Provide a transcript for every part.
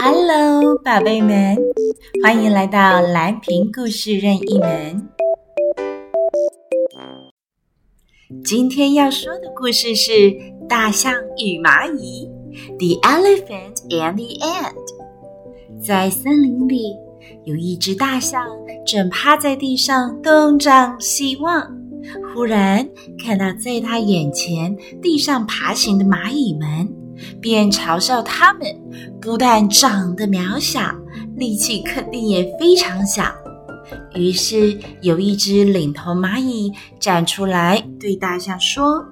Hello，宝贝们，欢迎来到蓝屏故事任意门。今天要说的故事是《大象与蚂蚁》（The Elephant and the Ant）。在森林里，有一只大象正趴在地上东张西望，忽然看到在它眼前地上爬行的蚂蚁们。便嘲笑他们，不但长得渺小，力气肯定也非常小。于是有一只领头蚂蚁站出来，对大象说：“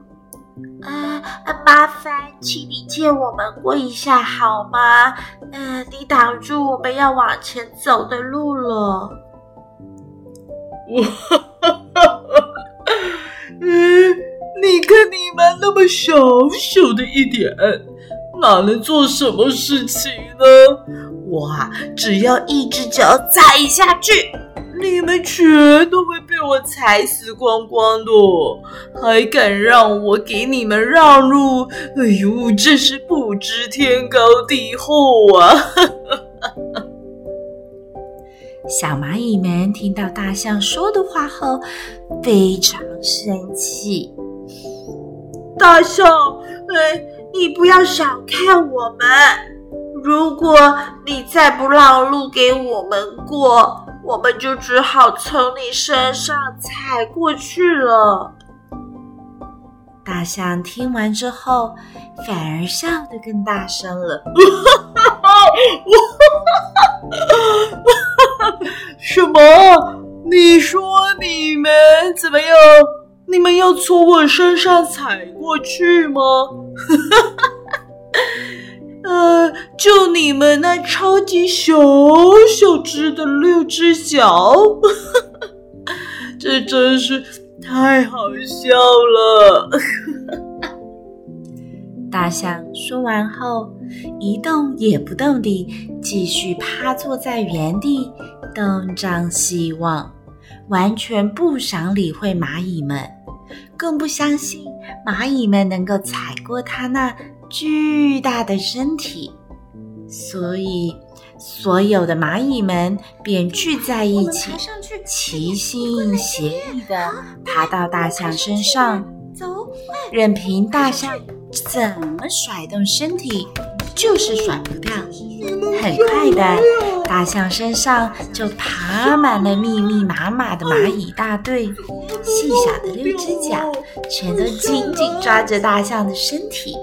呃，麻烦，请你借我们过一下好吗？呃，你挡住我们要往前走的路了。”哈哈哈哈！嗯，你看你们那么小小的一点。哪能做什么事情呢？我啊，只要一只脚踩下去，你们全都会被我踩死光光的，还敢让我给你们让路？哎呦，真是不知天高地厚啊！小蚂蚁们听到大象说的话后，非常生气。大象，哎。你不要小看我们，如果你再不让路给我们过，我们就只好从你身上踩过去了。大象听完之后，反而笑得更大声了。什么？你说你们怎么样？你们要从我身上踩过去吗？呃，就你们那超级小小只的六只脚，这真是太好笑了。大象说完后，一动也不动地继续趴坐在原地，东张西望，完全不想理会蚂蚁们。更不相信蚂蚁们能够踩过它那巨大的身体，所以所有的蚂蚁们便聚在一起，齐心协力地爬到大象身上，任凭大象怎么甩动身体，就是甩不掉。很快的，大象身上就爬满了密密麻麻的蚂蚁大队，细小的六只脚全都紧紧抓着大象的身体。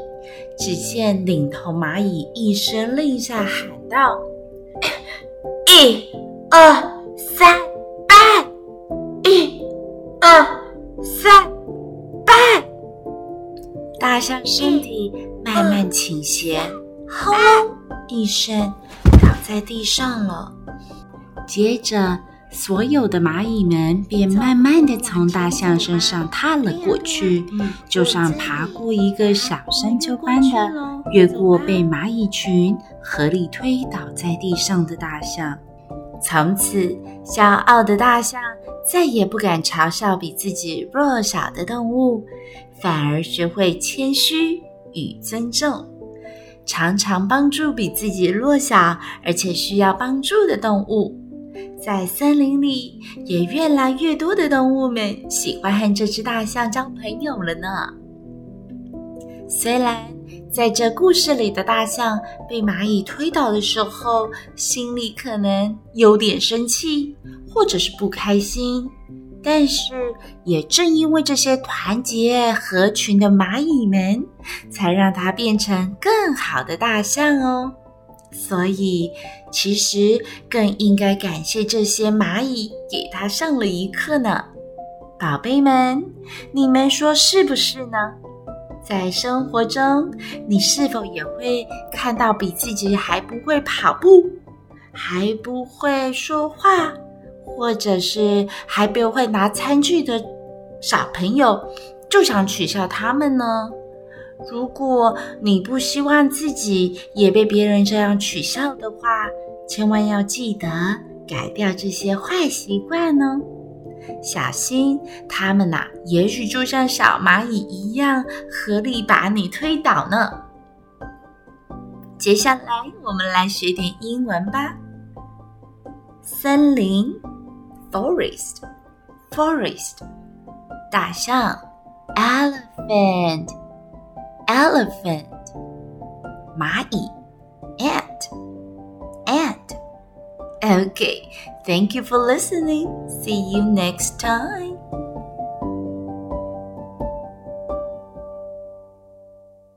只见领头蚂蚁一声令下，喊道：“一、二、三，拜！一、二、三，拜！”大象身体慢慢倾斜，轰一声。在地上了。接着，所有的蚂蚁们便慢慢的从大象身上踏了过去，就像爬过一个小山丘般的越过被蚂蚁群合力推倒在地上的大象。从此，骄傲的大象再也不敢嘲笑比自己弱小的动物，反而学会谦虚与尊重。常常帮助比自己弱小而且需要帮助的动物，在森林里也越来越多的动物们喜欢和这只大象交朋友了呢。虽然在这故事里的大象被蚂蚁推倒的时候，心里可能有点生气，或者是不开心。但是，也正因为这些团结合群的蚂蚁们，才让它变成更好的大象哦。所以，其实更应该感谢这些蚂蚁，给它上了一课呢。宝贝们，你们说是不是呢？在生活中，你是否也会看到比自己还不会跑步，还不会说话，或者是还不会拿餐具的小朋友，就想取笑他们呢？如果你不希望自己也被别人这样取笑的话，千万要记得改掉这些坏习惯哦。小心他们呐，也许就像小蚂蚁一样，合力把你推倒呢。接下来我们来学点英文吧。森林 ，forest，forest。大象，elephant，elephant。蚂蚁，ant，ant。Okay, thank you for listening. See you next time.